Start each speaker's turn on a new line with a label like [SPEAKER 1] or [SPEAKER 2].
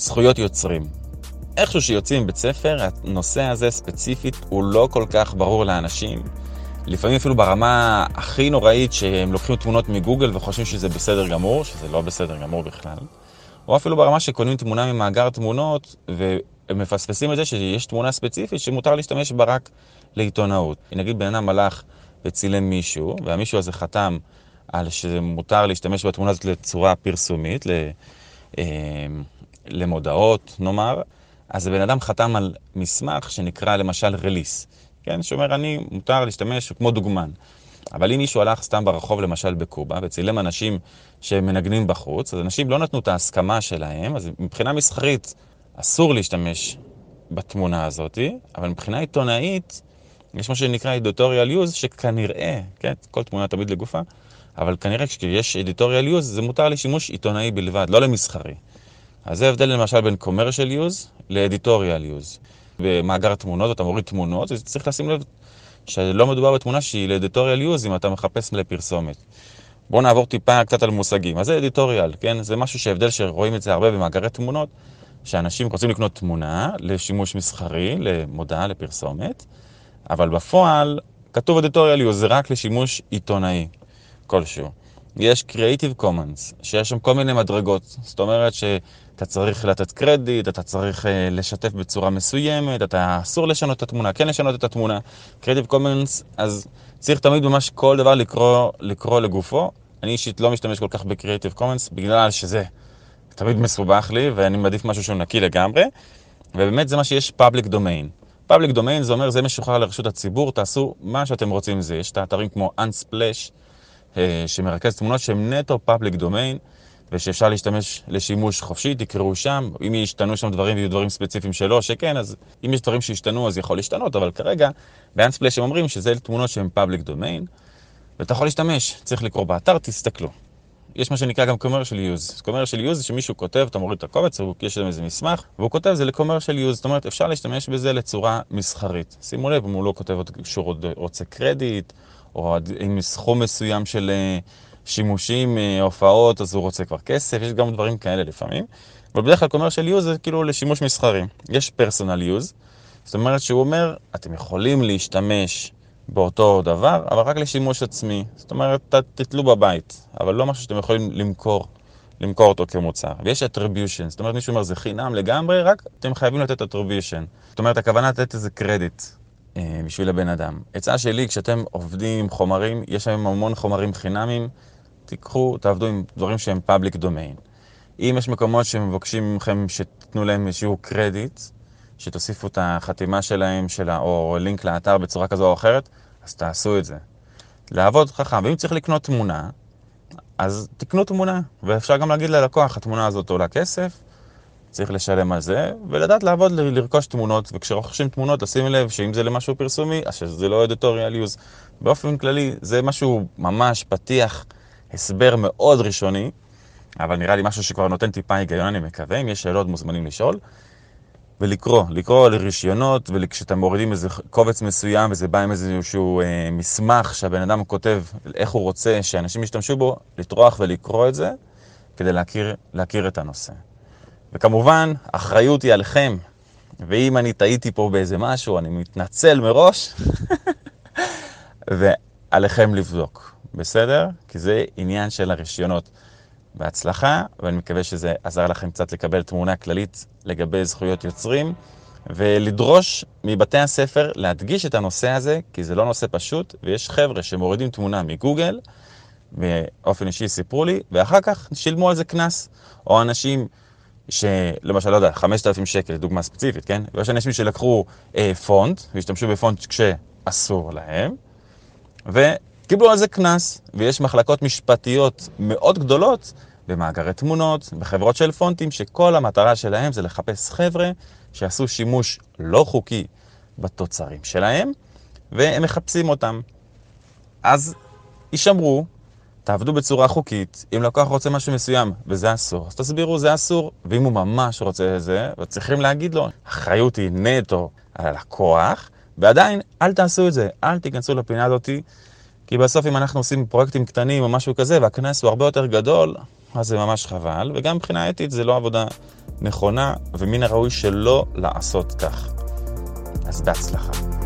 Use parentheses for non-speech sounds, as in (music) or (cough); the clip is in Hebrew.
[SPEAKER 1] זכויות יוצרים. איכשהו שיוצאים מבית ספר, הנושא הזה ספציפית הוא לא כל כך ברור לאנשים. לפעמים אפילו ברמה הכי נוראית שהם לוקחים תמונות מגוגל וחושבים שזה בסדר גמור, שזה לא בסדר גמור בכלל. או אפילו ברמה שקונים תמונה ממאגר תמונות והם מפספסים את זה שיש תמונה ספציפית שמותר להשתמש בה רק לעיתונאות. נגיד בן אדם הלך וצילם מישהו, והמישהו הזה חתם על שמותר להשתמש בתמונה הזאת לצורה פרסומית, אה, למודעות נאמר, אז הבן אדם חתם על מסמך שנקרא למשל רליס, כן? שאומר אני מותר להשתמש כמו דוגמן. אבל אם מישהו הלך סתם ברחוב, למשל בקובה, וצילם אנשים שמנגנים בחוץ, אז אנשים לא נתנו את ההסכמה שלהם, אז מבחינה מסחרית אסור להשתמש בתמונה הזאת, אבל מבחינה עיתונאית, יש מה שנקרא editorial use, שכנראה, כן, כל תמונה תמיד לגופה, אבל כנראה כשיש editorial use זה מותר לשימוש עיתונאי בלבד, לא למסחרי. אז זה הבדל למשל בין commercial use ל-editorial use. במאגר תמונות, אתה מוריד תמונות, אז צריך לשים לב שלא מדובר בתמונה שהיא ל-editorial use אם אתה מחפש לפרסומת. בואו נעבור טיפה קצת על מושגים. אז זה אדיטוריאל, כן? זה משהו שהבדל שרואים את זה הרבה במאגרי תמונות, שאנשים רוצים לקנות תמונה לשימוש מסחרי, למודעה, לפרסומת, אבל בפועל כתוב אדיטוריאל use, זה רק לשימוש עיתונאי כלשהו. יש Creative Commons, שיש שם כל מיני מדרגות. זאת אומרת שאתה צריך לתת קרדיט, אתה צריך uh, לשתף בצורה מסוימת, אתה אסור לשנות את התמונה, כן לשנות את התמונה. Creative Commons, אז צריך תמיד ממש כל דבר לקרוא, לקרוא לגופו. אני אישית לא משתמש כל כך ב-Creative Commons, בגלל שזה תמיד מסובך לי, ואני מעדיף משהו שהוא נקי לגמרי. ובאמת זה מה שיש Public Domain. Public Domain זה אומר, זה משוחרר לרשות הציבור, תעשו מה שאתם רוצים עם זה. יש את האתרים כמו Unsplash, אה, שמרכז תמונות שהן נטו public domain, ושאפשר להשתמש לשימוש חופשי, תקראו שם, אם ישתנו שם דברים ויהיו דברים ספציפיים שלא, שכן, אז אם יש דברים שישתנו אז יכול להשתנות, אבל כרגע ב Unsplash הם אומרים שזה תמונות שהן public domain, ואתה יכול להשתמש, צריך לקרוא באתר, תסתכלו. יש מה שנקרא גם commercial use. commercial use זה שמישהו כותב, אתה מוריד את הקובץ, יש שם איזה מסמך, והוא כותב זה ל-commercial use, זאת אומרת אפשר להשתמש בזה לצורה מסחרית. שימו לב, אם הוא לא כותב שהוא רוצה קרדיט, או עם סכום מסוים של אה, שימושים, אה, הופעות, אז הוא רוצה כבר כסף, יש גם דברים כאלה לפעמים. אבל בדרך כלל commercial use זה כאילו לשימוש מסחרי. יש personal use, זאת אומרת שהוא אומר, אתם יכולים להשתמש באותו דבר, אבל רק לשימוש עצמי. זאת אומרת, תתלו בבית, אבל לא משהו שאתם יכולים למכור, למכור אותו כמוצר. ויש attribution, זאת אומרת, מישהו אומר, זה חינם לגמרי, רק אתם חייבים לתת attribution. זאת אומרת, הכוונה לתת איזה קרדיט. אה, בשביל הבן אדם. עצה שלי, כשאתם עובדים עם חומרים, יש היום המון חומרים חינמים, תיקחו, תעבדו עם דברים שהם public domain. אם יש מקומות שמבקשים מכם שתתנו להם איזשהו קרדיט, שתוסיפו את החתימה שלהם, שלה, או לינק לאתר בצורה כזו או אחרת, אז תעשו את זה. לעבוד חכם, ואם צריך לקנות תמונה, אז תקנו תמונה, ואפשר גם להגיד ללקוח, התמונה הזאת עולה כסף, צריך לשלם על זה, ולדעת לעבוד, לרכוש תמונות, וכשרוכשים תמונות, לשים לב שאם זה למשהו פרסומי, אז שזה לא editorial use. באופן כללי, זה משהו ממש פתיח, הסבר מאוד ראשוני, אבל נראה לי משהו שכבר נותן טיפה היגיון, אני מקווה. אם יש שאלות, מוזמנים לשאול. ולקרוא, לקרוא לרישיונות, וכשאתם מורידים איזה קובץ מסוים וזה בא עם איזשהו אה, מסמך שהבן אדם כותב איך הוא רוצה שאנשים ישתמשו בו, לטרוח ולקרוא את זה כדי להכיר, להכיר את הנושא. וכמובן, האחריות היא עליכם. ואם אני טעיתי פה באיזה משהו, אני מתנצל מראש, (laughs) ועליכם לבדוק, בסדר? כי זה עניין של הרישיונות. בהצלחה, ואני מקווה שזה עזר לכם קצת לקבל תמונה כללית לגבי זכויות יוצרים, ולדרוש מבתי הספר להדגיש את הנושא הזה, כי זה לא נושא פשוט, ויש חבר'ה שמורידים תמונה מגוגל, באופן אישי סיפרו לי, ואחר כך שילמו על זה קנס. או אנשים שלמשל, לא יודע, 5,000 שקל, דוגמה ספציפית, כן? ויש אנשים שלקחו אה, פונט, והשתמשו בפונט כשאסור להם, וקיבלו על זה קנס, ויש מחלקות משפטיות מאוד גדולות במאגרי תמונות, בחברות של פונטים, שכל המטרה שלהם זה לחפש חבר'ה שעשו שימוש לא חוקי בתוצרים שלהם, והם מחפשים אותם. אז יישמרו תעבדו בצורה חוקית, אם לקוח רוצה משהו מסוים וזה אסור, אז תסבירו זה אסור, ואם הוא ממש רוצה את זה, וצריכים להגיד לו, האחריות היא נטו על הלקוח, ועדיין אל תעשו את זה, אל תיכנסו לפינה הזאתי, כי בסוף אם אנחנו עושים פרויקטים קטנים או משהו כזה, והקנס הוא הרבה יותר גדול, אז זה ממש חבל, וגם מבחינה אתית זה לא עבודה נכונה, ומן הראוי שלא לעשות כך. אז בהצלחה.